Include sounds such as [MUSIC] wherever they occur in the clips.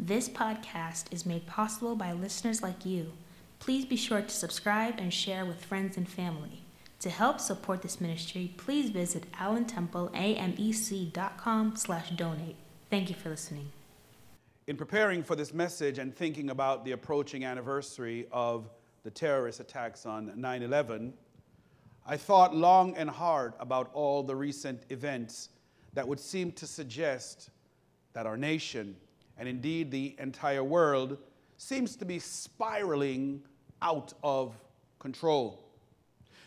This podcast is made possible by listeners like you. Please be sure to subscribe and share with friends and family. To help support this ministry, please visit allentempleamec.com slash donate. Thank you for listening. In preparing for this message and thinking about the approaching anniversary of the terrorist attacks on 9 11, I thought long and hard about all the recent events that would seem to suggest that our nation, and indeed the entire world, seems to be spiraling out of control.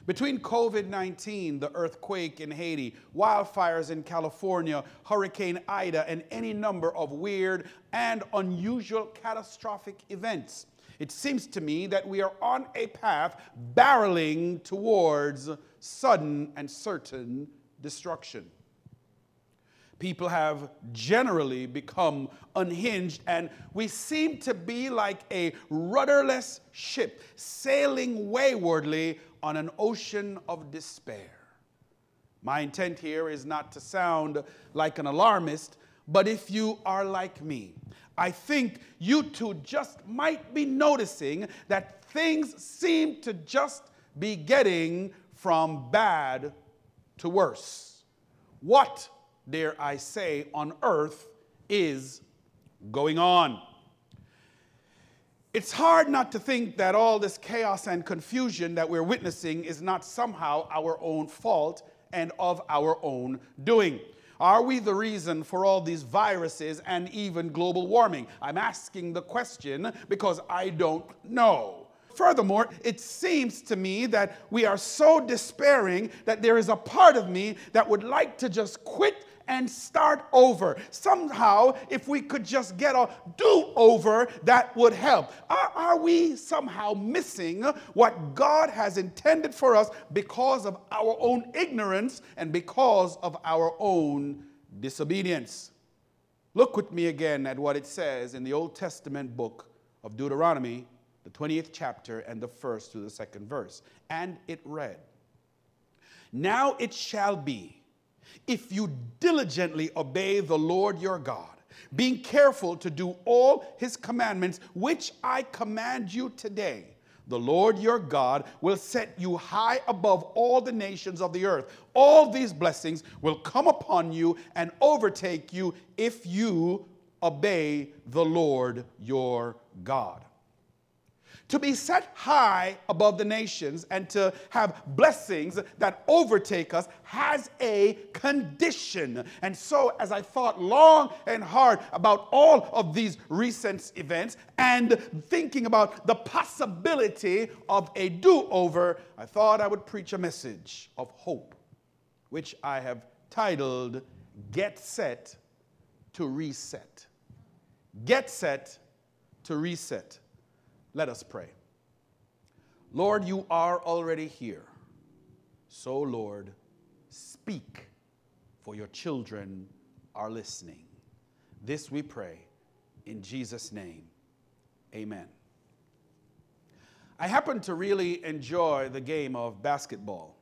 Between COVID 19, the earthquake in Haiti, wildfires in California, Hurricane Ida, and any number of weird and unusual catastrophic events, it seems to me that we are on a path barreling towards sudden and certain destruction. People have generally become unhinged, and we seem to be like a rudderless ship sailing waywardly on an ocean of despair. My intent here is not to sound like an alarmist, but if you are like me, I think you too just might be noticing that things seem to just be getting from bad to worse. What dare I say, on earth is going on. It's hard not to think that all this chaos and confusion that we're witnessing is not somehow our own fault and of our own doing. Are we the reason for all these viruses and even global warming? I'm asking the question because I don't know. Furthermore, it seems to me that we are so despairing that there is a part of me that would like to just quit and start over. Somehow, if we could just get a do over, that would help. Are, are, we somehow missing what God has intended for us because of our own ignorance and because of our own disobedience? Look with me again at what it says in the Old Testament book of Deuteronomy, the 20th chapter, and the first to the second verse. And it read, Now it shall be if you diligently obey the Lord your God, being careful to do all his commandments, which I command you today. The Lord your God will set you high above all the nations of the earth. All these blessings will come upon you and overtake you if you obey the Lord your God to be set high above the nations and to have blessings that overtake us has a condition. And so, as I thought long and hard about all of these recent events and thinking about the possibility of a do over, I thought I would preach a message of hope, which I have titled Get Set to Reset. Get Set to Reset. Let us pray. Lord, you are already here. So, Lord, speak, for your children are listening. This we pray in Jesus' name. Amen. I happen to really enjoy the game of basketball.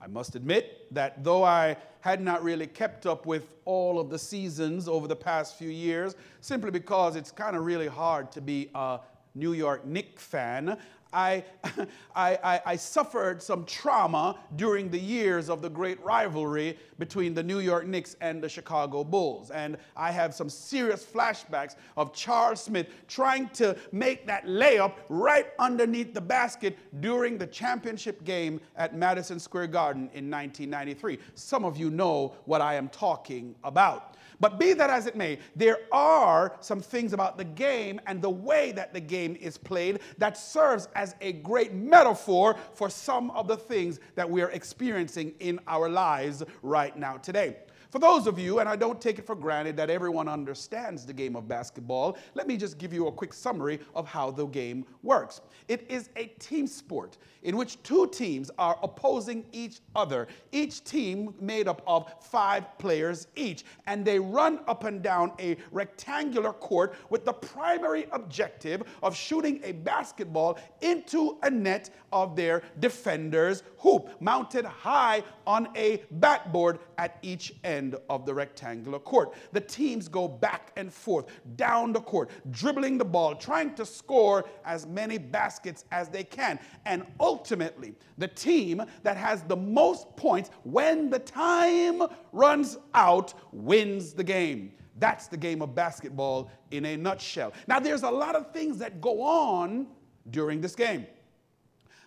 I must admit that though I had not really kept up with all of the seasons over the past few years, simply because it's kind of really hard to be a New York Knicks fan, I, [LAUGHS] I, I, I, suffered some trauma during the years of the great rivalry between the New York Knicks and the Chicago Bulls. And I have some serious flashbacks of Charles Smith trying to make that layup right underneath the basket during the championship game at Madison Square Garden in 1993. Some of you know what I am talking about. But be that as it may, there are some things about the game and the way that the game is played that serves as a great metaphor for some of the things that we are experiencing in our lives right now today. For those of you, and I don't take it for granted that everyone understands the game of basketball, let me just give you a quick summary of how the game works. It is a team sport in which two teams are opposing each other, each team made up of five players each, and they run up and down a rectangular court with the primary objective of shooting a basketball into a net of their defender's hoop, mounted high on a backboard at each end of the rectangular court. The teams go back and forth down the court, dribbling the ball, trying to score as many baskets as they can. And ultimately, the team that has the most points when the time runs out wins the game. That's the game of basketball in a nutshell. Now, there's a lot of things that go on during this game.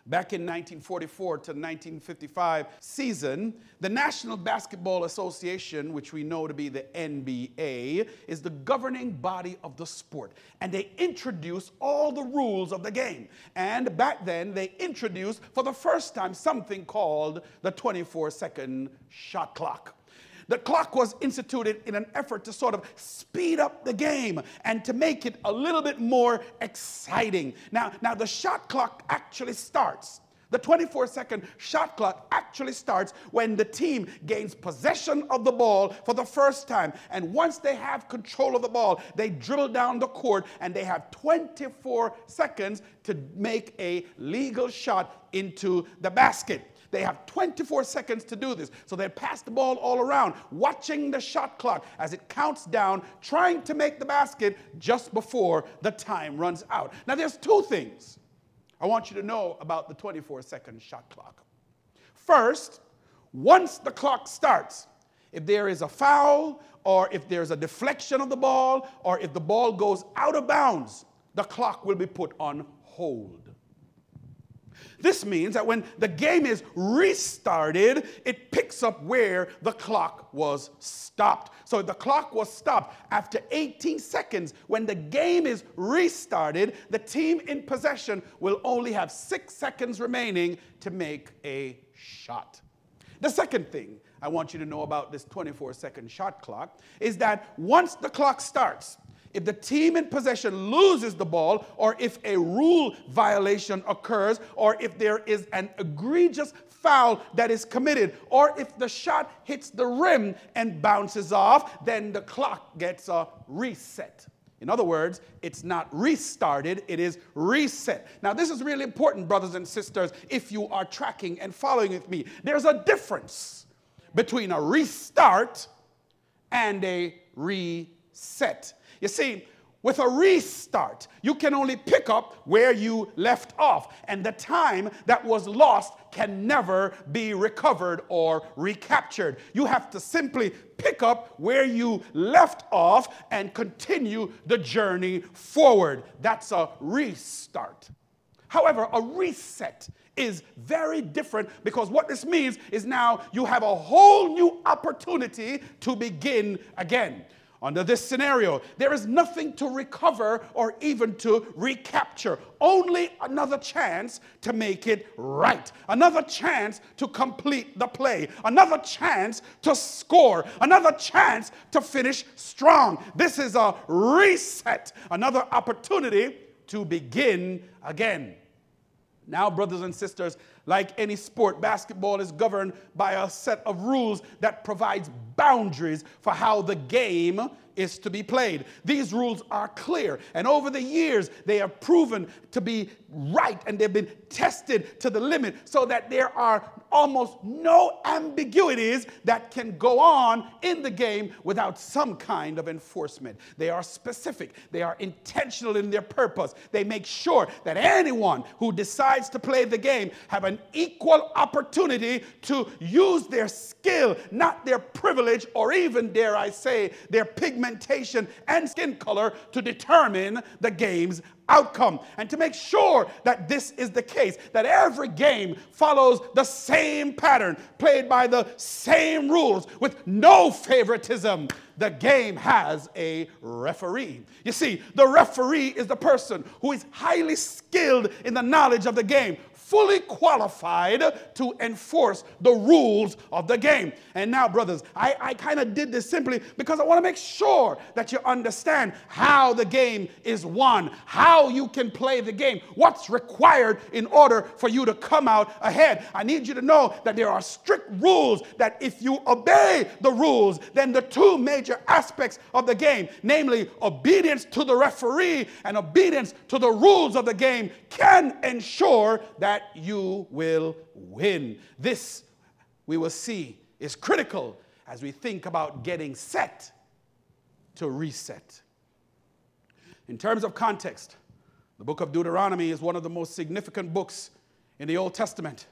Back in 1944 to 1955 season, the National Basketball Association, which we know to be the NBA, is the governing body of the sport. And they introduced all the rules of the game. And back then, they introduced for the first time something called the 24 second shot clock. The clock was instituted in an effort to sort of speed up the game and to make it a little bit more exciting. Now, now the shot clock actually starts. The 24 second shot clock actually starts when the team gains possession of the ball for the first time. And once they have control of the ball, they dribble down the court and they have 24 seconds to make a legal shot into the basket. They have 24 seconds to do this. So they pass the ball all around, watching the shot clock as it counts down, trying to make the basket just before the time runs out. Now, there's two things I want you to know about the 24 second shot clock. First, once the clock starts, if there is a foul, or if there's a deflection of the ball, or if the ball goes out of bounds, the clock will be put on hold. This means that when the game is restarted, it picks up where the clock was stopped. So the clock was stopped after 18 seconds. When the game is restarted, the team in possession will only have six seconds remaining to make a shot. The second thing I want you to know about this 24 second shot clock is that once the clock starts, if the team in possession loses the ball, or if a rule violation occurs, or if there is an egregious foul that is committed, or if the shot hits the rim and bounces off, then the clock gets a reset. In other words, it's not restarted, it is reset. Now, this is really important, brothers and sisters, if you are tracking and following with me. There's a difference between a restart and a reset. You see, with a restart, you can only pick up where you left off, and the time that was lost can never be recovered or recaptured. You have to simply pick up where you left off and continue the journey forward. That's a restart. However, a reset is very different because what this means is now you have a whole new opportunity to begin again. Under this scenario, there is nothing to recover or even to recapture, only another chance to make it right, another chance to complete the play, another chance to score, another chance to finish strong. This is a reset, another opportunity to begin again. Now, brothers and sisters, like any sport, basketball is governed by a set of rules that provides boundaries for how the game is to be played. These rules are clear, and over the years, they have proven to be right and they've been tested to the limit so that there are almost no ambiguities that can go on in the game without some kind of enforcement. They are specific, they are intentional in their purpose. They make sure that anyone who decides to play the game have an equal opportunity to use their skill, not their privilege or even dare I say their pigmentation and skin color to determine the game's outcome. And to make sure that this is the case, that every game follows the same pattern, played by the same rules, with no favoritism, the game has a referee. You see, the referee is the person who is highly skilled in the knowledge of the game, fully qualified to enforce the rules of the game. And now, brothers, I, I kind of did this simply because I want to make sure that you understand how the game is won, how you can play the game, what's required in order for you to come out ahead. I need you to know that there are strict rules that if you obey the rules, then the two major aspects of the game, namely obedience to the referee and obedience to the rules of the game, can ensure that that you will win. This, we will see, is critical as we think about getting set to reset. In terms of context, the book of Deuteronomy is one of the most significant books in the Old Testament.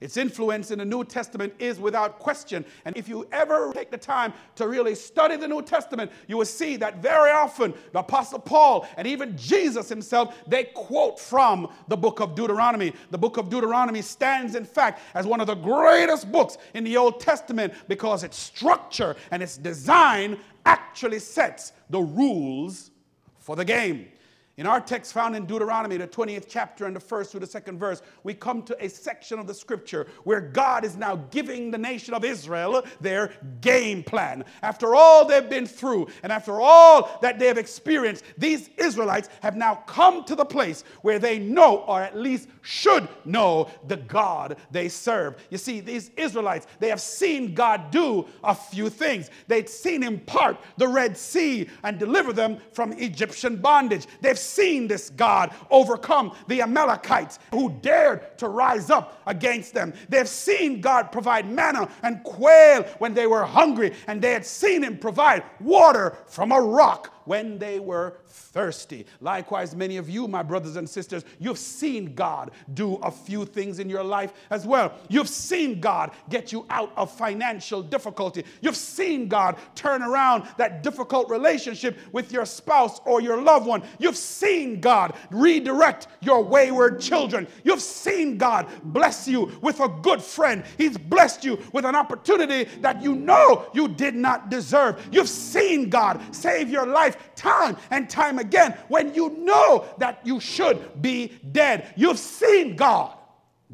Its influence in the New Testament is without question. And if you ever take the time to really study the New Testament, you will see that very often the Apostle Paul and even Jesus himself, they quote from the book of Deuteronomy. The book of Deuteronomy stands, in fact, as one of the greatest books in the Old Testament because its structure and its design actually sets the rules for the game. In our text found in Deuteronomy, the 20th chapter and the first through the second verse, we come to a section of the scripture where God is now giving the nation of Israel their game plan. After all they've been through and after all that they have experienced, these Israelites have now come to the place where they know, or at least should know, the God they serve. You see, these Israelites, they have seen God do a few things. They'd seen him part the Red Sea and deliver them from Egyptian bondage. They've seen this God overcome the Amalekites who dared to rise up against them. They've seen God provide manna and quail when they were hungry, and they had seen Him provide water from a rock when they were thirsty. Likewise, many of you, my brothers and sisters, you've seen God do a few things in your life as well. You've seen God get you out of financial difficulty. You've seen God turn around that difficult relationship with your spouse or your loved one. You've seen God redirect your wayward children. You've seen God bless you with a good friend. He's blessed you with an opportunity that you know you did not deserve. You've seen God save your life time and time again when you know that you should be dead. You've seen God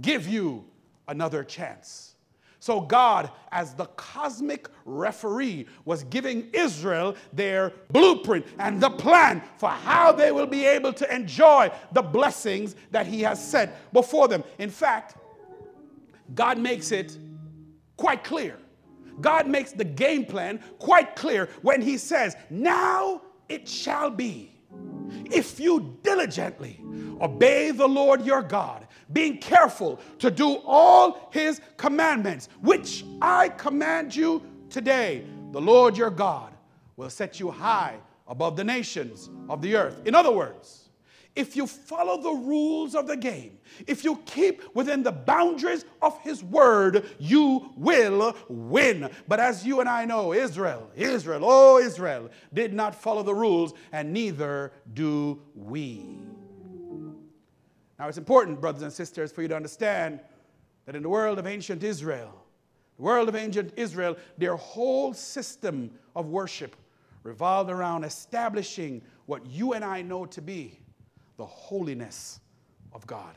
give you another chance. So, God, as the cosmic referee, was giving Israel their blueprint and the plan for how they will be able to enjoy the blessings that He has set before them. In fact, God makes it quite clear. God makes the game plan quite clear when He says, Now it shall be if you diligently obey the Lord your God, being careful to do all his commandments, which I command you today, the Lord your God will set you high above the nations of the earth. In other words, if you follow the rules of the game, if you keep within the boundaries of His word, you will win. But as you and I know, Israel, Israel, oh Israel, did not follow the rules, and neither do we. Now, it's important, brothers and sisters, for you to understand that in the world of ancient Israel, the world of ancient Israel, their whole system of worship revolved around establishing what you and I know to be the holiness of God.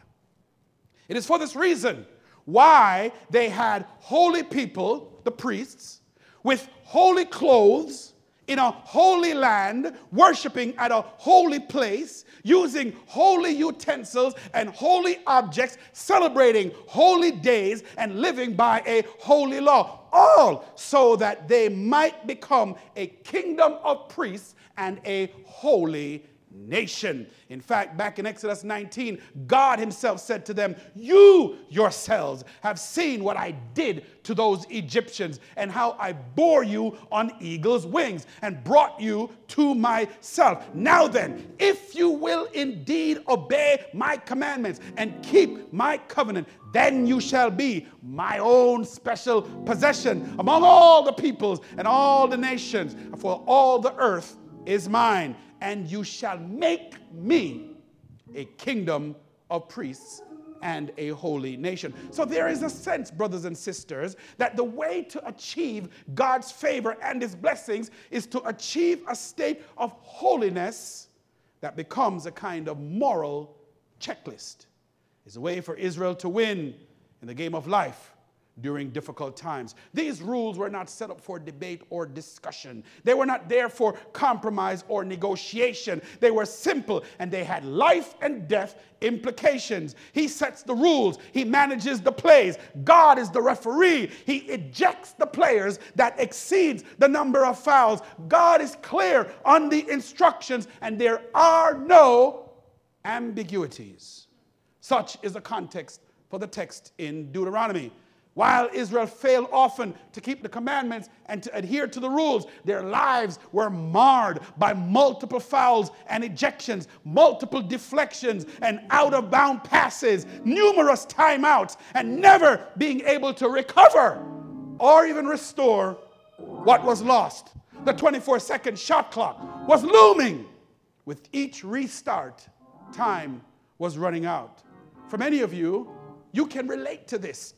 It is for this reason why they had holy people, the priests, with holy clothes in a holy land, worshiping at a holy place, using holy utensils and holy objects, celebrating holy days, and living by a holy law. All so that they might become a kingdom of priests and a holy nation. In fact, back in Exodus 19, God Himself said to them, You yourselves have seen what I did to those Egyptians and how I bore you on eagle's wings and brought you to myself. Now then, if you will indeed obey my commandments and keep my covenant, then you shall be my own special possession among all the peoples and all the nations, for all the earth is mine and you shall make me a kingdom of priests and a holy nation. So there is a sense, brothers and sisters, that the way to achieve God's favor and his blessings is to achieve a state of holiness that becomes a kind of moral checklist. It's a way for Israel to win in the game of life during difficult times. These rules were not set up for debate or discussion. They were not there for compromise or negotiation. They were simple and they had life and death implications. He sets the rules, He manages the plays. God is the referee. He ejects the players that exceeds the number of fouls. God is clear on the instructions and there are no ambiguities. Such is the context for the text in Deuteronomy. While Israel failed often to keep the commandments and to adhere to the rules, their lives were marred by multiple fouls and ejections, multiple deflections and out of bound passes, numerous timeouts, and never being able to recover or even restore what was lost. The 24 second shot clock was looming. With each restart, time was running out. For many of you, you can relate to this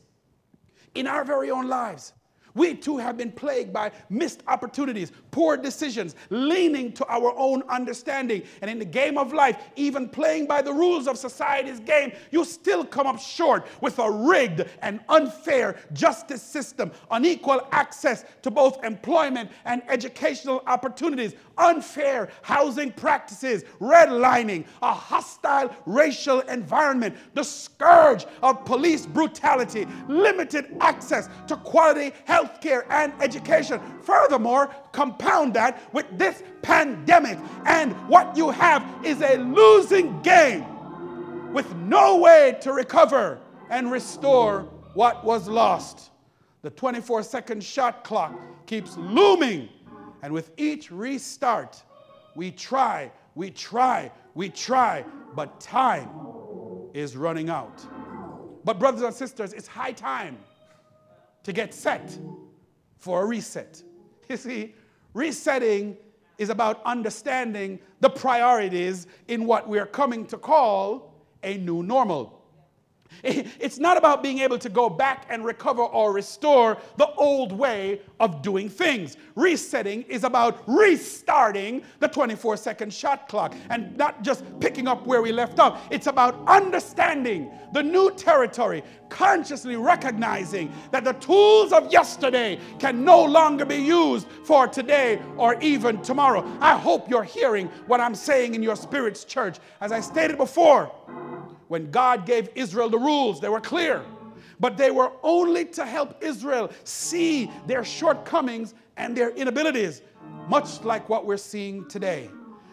in our very own lives. We too have been plagued by missed opportunities, poor decisions, leaning to our own understanding. And in the game of life, even playing by the rules of society's game, you still come up short with a rigged and unfair justice system, unequal access to both employment and educational opportunities, unfair housing practices, redlining, a hostile racial environment, the scourge of police brutality, limited access to quality health healthcare and education. Furthermore, compound that with this pandemic, and what you have is a losing game with no way to recover and restore what was lost. The 24 second shot clock keeps looming, and with each restart, we try, we try, we try, but time is running out. But, brothers and sisters, it's high time to get set for a reset. [LAUGHS] You see, resetting is about understanding the priorities in what we're coming to call a new normal. It's not about being able to go back and recover or restore the old way of doing things. Resetting is about restarting the 24 second shot clock and not just picking up where we left off. It's about understanding the new territory, consciously recognizing that the tools of yesterday can no longer be used for today or even tomorrow. I hope you're hearing what I'm saying in your spirit's church. As I stated before, when God gave Israel the rules, they were clear, but they were only to help Israel see their shortcomings and their inabilities, much like what we're seeing today.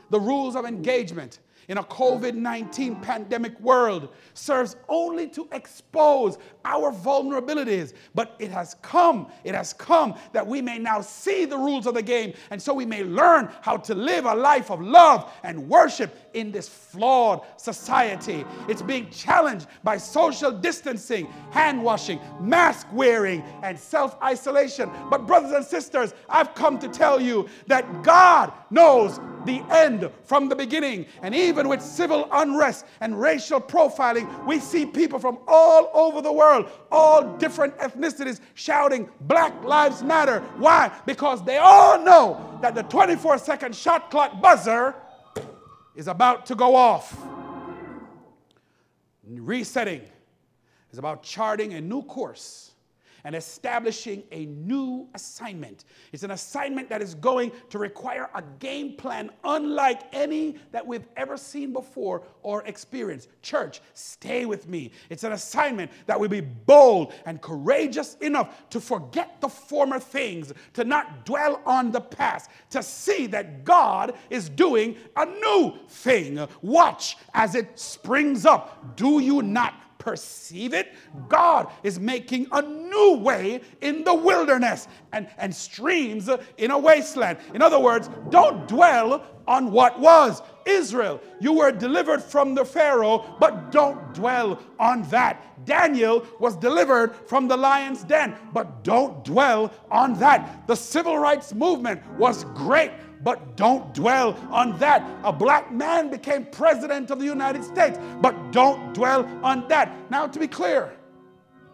The rules of engagement in a COVID 19 pandemic world serves only to expose our vulnerabilities. But it has come, it has come that we may now see the rules of the game, and so we may learn how to live a life of love and worship in this flawed society. It's being challenged by social distancing, hand washing, mask wearing, and self isolation. But, brothers and sisters, I've come to tell you that God knows the end from the beginning. And even with civil unrest and racial profiling, we see people from all over the world, all different ethnicities, shouting, Black Lives Matter. Why? Because they all know that the 24 second shot clock buzzer is about to go off. Resetting is about charting a new course and establishing a new assignment. It's an assignment that is going to require a game plan unlike any that we've ever seen before or experienced. Church, stay with me. It's an assignment that will be bold and courageous enough to forget the former things, to not dwell on the past, to see that God is doing a new thing. Watch as it springs up. Do you not perceive it. God is making a new way in the wilderness and, and streams in a wasteland. In other words, don't dwell on what was. Israel, you were delivered from the Pharaoh, but don't dwell on that. Daniel was delivered from the lion's den, but don't dwell on that. The civil rights movement was great but don't dwell on that. A black man became president of the United States, but don't dwell on that. Now, to be clear,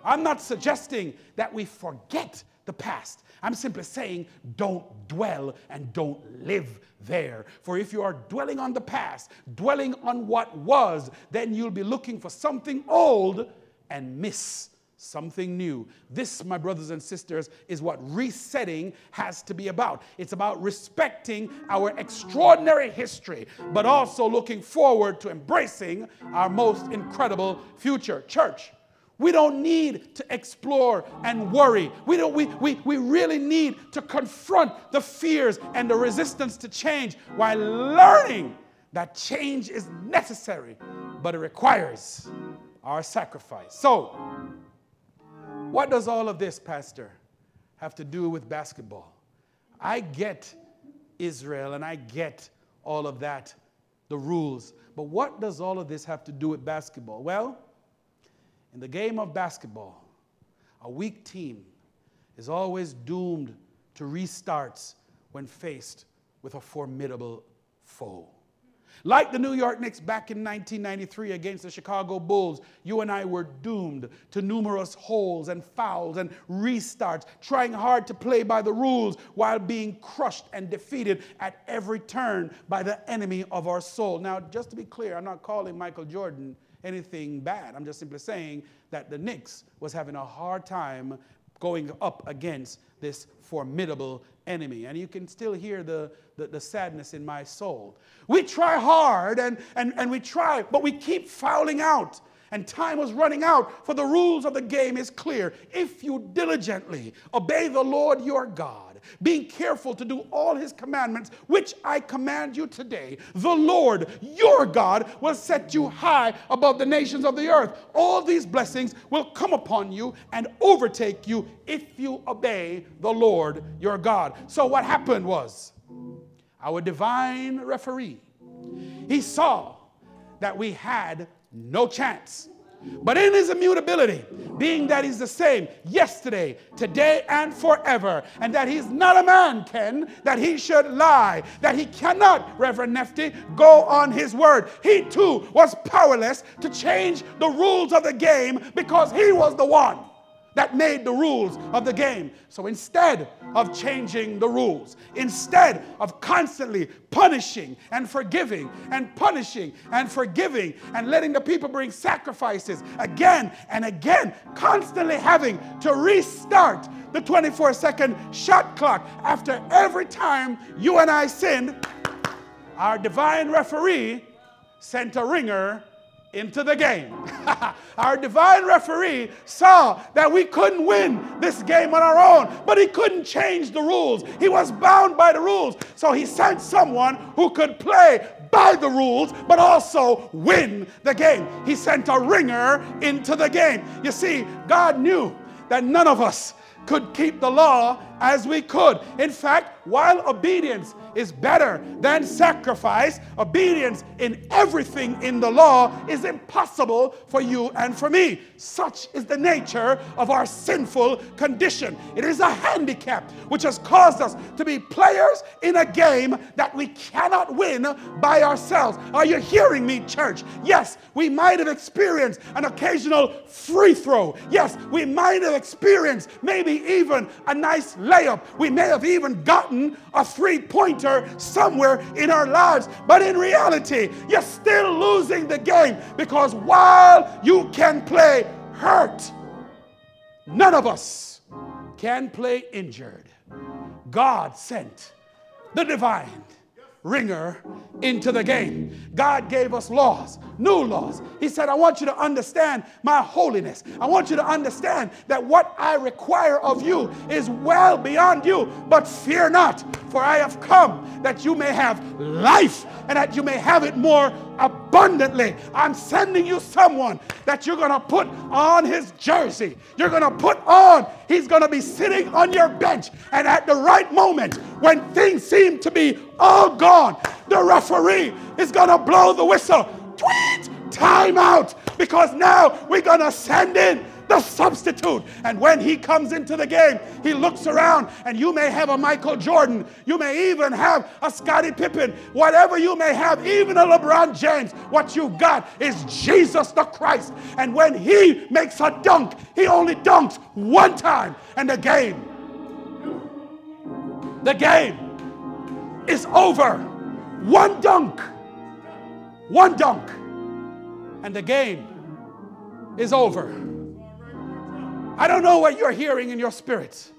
I'm not suggesting that we forget the past. I'm simply saying don't dwell and don't live there. For if you are dwelling on the past, dwelling on what was, then you'll be looking for something old and miss something new. This, my brothers and sisters, is what resetting has to be about. It's about respecting our extraordinary history, but also looking forward to embracing our most incredible future. Church, we don't need to explore and worry. We, don't, we, we, we really need to confront the fears and the resistance to change while learning that change is necessary, but it requires our sacrifice. So, What does all of this, Pastor, have to do with basketball? I get Israel and I get all of that, the rules. But what does all of this have to do with basketball? Well, in the game of basketball, a weak team is always doomed to restarts when faced with a formidable foe. Like the New York Knicks back in 1993 against the Chicago Bulls, you and I were doomed to numerous holes and fouls and restarts, trying hard to play by the rules while being crushed and defeated at every turn by the enemy of our soul. Now, just to be clear, I'm not calling Michael Jordan anything bad. I'm just simply saying that the Knicks was having a hard time going up against this formidable enemy. And you can still hear the, the, the, sadness in my soul. We try hard and, and, and we try, but we keep fouling out. And time was running out, for the rules of the game is clear. If you diligently obey the Lord your God, being careful to do all his commandments, which I command you today, the Lord your God will set you high above the nations of the earth. All these blessings will come upon you and overtake you if you obey the Lord your God. So, what happened was our divine referee, he saw that we had no chance. But in his immutability, being that he's the same yesterday, today, and forever, and that he's not a man, Ken, that he should lie, that he cannot, Reverend Nefty, go on his word. He too was powerless to change the rules of the game because he was the one that made the rules of the game. So instead of changing the rules, instead of constantly punishing and forgiving and punishing and forgiving and letting the people bring sacrifices again and again, constantly having to restart the 24 second shot clock after every time you and I sinned, our divine referee sent a ringer into the game. [LAUGHS] our divine referee saw that we couldn't win this game on our own, but he couldn't change the rules. He was bound by the rules. So he sent someone who could play by the rules, but also win the game. He sent a ringer into the game. You see, God knew that none of us could keep the law as we could. In fact, while obedience is better than sacrifice. Obedience in everything in the law is impossible for you and for me. Such is the nature of our sinful condition. It is a handicap which has caused us to be players in a game that we cannot win by ourselves. Are you hearing me, church? Yes, we might have experienced an occasional free throw. Yes, we might have experienced maybe even a nice layup. We may have even gotten a three pointer somewhere in our lives. But in reality, you're still losing the game because while you can play hurt, none of us can play injured. God sent the divine ringer into the game. God gave us laws, new laws. He said, I want you to understand my holiness. I want you to understand that what I require of you is well beyond you. But fear not, for I have come that you may have life and that you may have it more abundantly. I'm sending you someone that you're going to put on his jersey. You're going to put on, he's going to be sitting on your bench. And at the right moment, when things seem to be all gone, the referee is going to blow the whistle. Tweet! Time out! Because now we're going to send in the substitute. And when he comes into the game, he looks around, and you may have a Michael Jordan, you may even have a Scottie Pippen, whatever you may have, even a LeBron James. What you've got is Jesus the Christ. And when he makes a dunk, he only dunks one time, and the game, the game is over. One dunk, one dunk, and the game is over. I don't know what you're hearing in your spirits.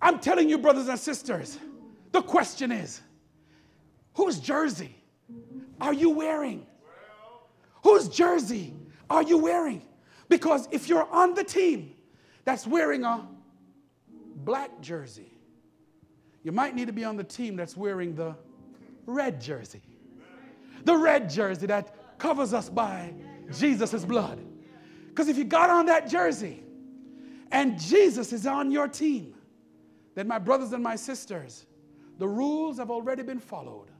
I'm telling you, brothers and sisters, the question is whose jersey are you wearing? Whose jersey are you wearing? Because if you're on the team that's wearing a black jersey, you might need to be on the team that's wearing the red jersey. The red jersey that covers us by Jesus' blood. Because if you got on that jersey and Jesus is on your team, then, my brothers and my sisters, the rules have already been followed.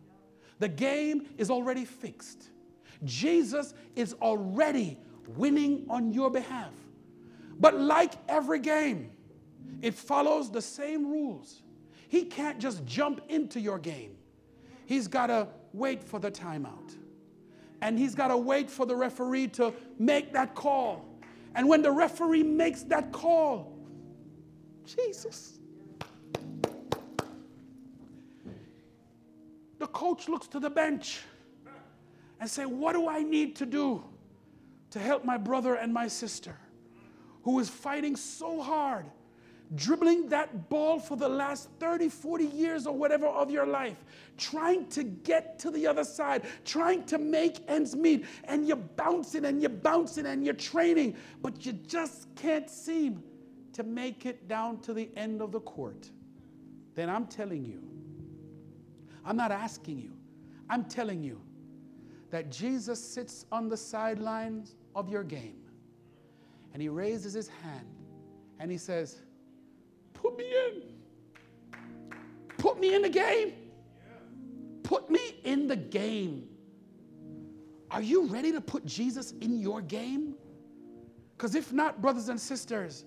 The game is already fixed. Jesus is already winning on your behalf. But like every game, it follows the same rules. He can't just jump into your game. He's got to wait for the timeout. And he's got to wait for the referee to make that call. And when the referee makes that call, Jesus. The coach looks to the bench and say, "What do I need to do to help my brother and my sister who is fighting so hard?" Dribbling that ball for the last 30, 40 years or whatever of your life, trying to get to the other side, trying to make ends meet, and you're bouncing and you're bouncing and you're training, but you just can't seem to make it down to the end of the court, then I'm telling you, I'm not asking you, I'm telling you that Jesus sits on the sidelines of your game and he raises his hand and he says, Put me in. Put me in the game. Put me in the game. Are you ready to put Jesus in your game? Because if not, brothers and sisters,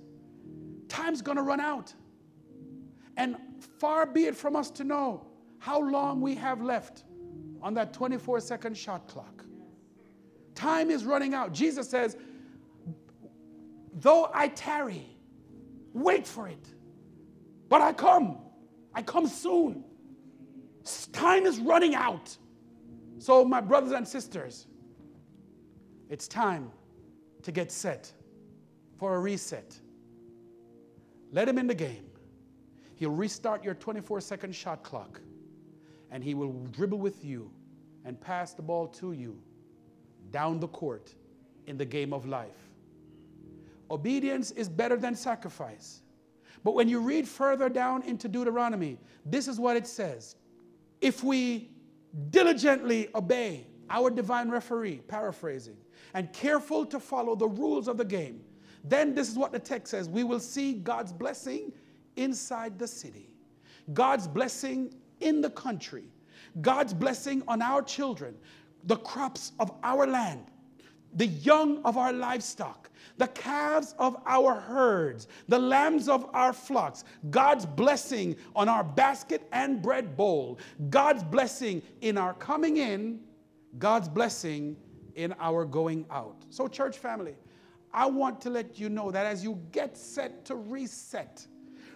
time's to run out. And far be it from us to know how long we have left on that 24 second shot clock. Time is running out. Jesus says, Though I tarry, wait for it. But I come. I come soon. Time is running out. So, my brothers and sisters, it's time to get set for a reset. Let him in the game. He'll restart your 24 second shot clock and he will dribble with you and pass the ball to you down the court in the game of life. Obedience is better than sacrifice. But when you read further down into Deuteronomy, this is what it says. If we diligently obey our divine referee, paraphrasing, and careful to follow the rules of the game, then this is what the text says. We will see God's blessing inside the city, God's blessing in the country, God's blessing on our children, the crops of our land, the young of our livestock, the calves of our herds, the lambs of our flocks, God's blessing on our basket and bread bowl, God's blessing in our coming in, God's blessing in our going out. So, church family, I want to let you know that as you get set to reset,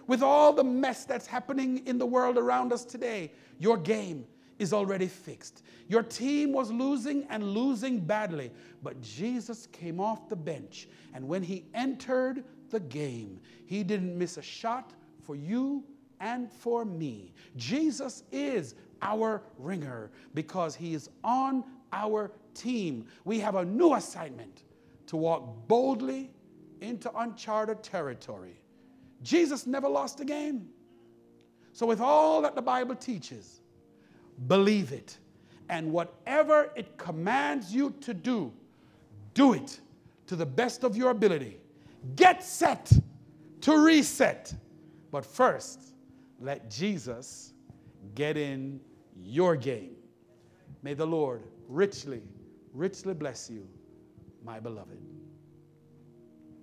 with all the mess that's happening in the world around us today, your game is already fixed. Your team was losing and losing badly, but Jesus came off the bench. And when he entered the game, he didn't miss a shot for you and for me. Jesus is our ringer because he is on our team. We have a new assignment to walk boldly into uncharted territory. Jesus never lost a game. So, with all that the Bible teaches, believe it. And whatever it commands you to do, do it to the best of your ability. Get set to reset. But first, let Jesus get in your game. May the Lord richly, richly bless you, my beloved.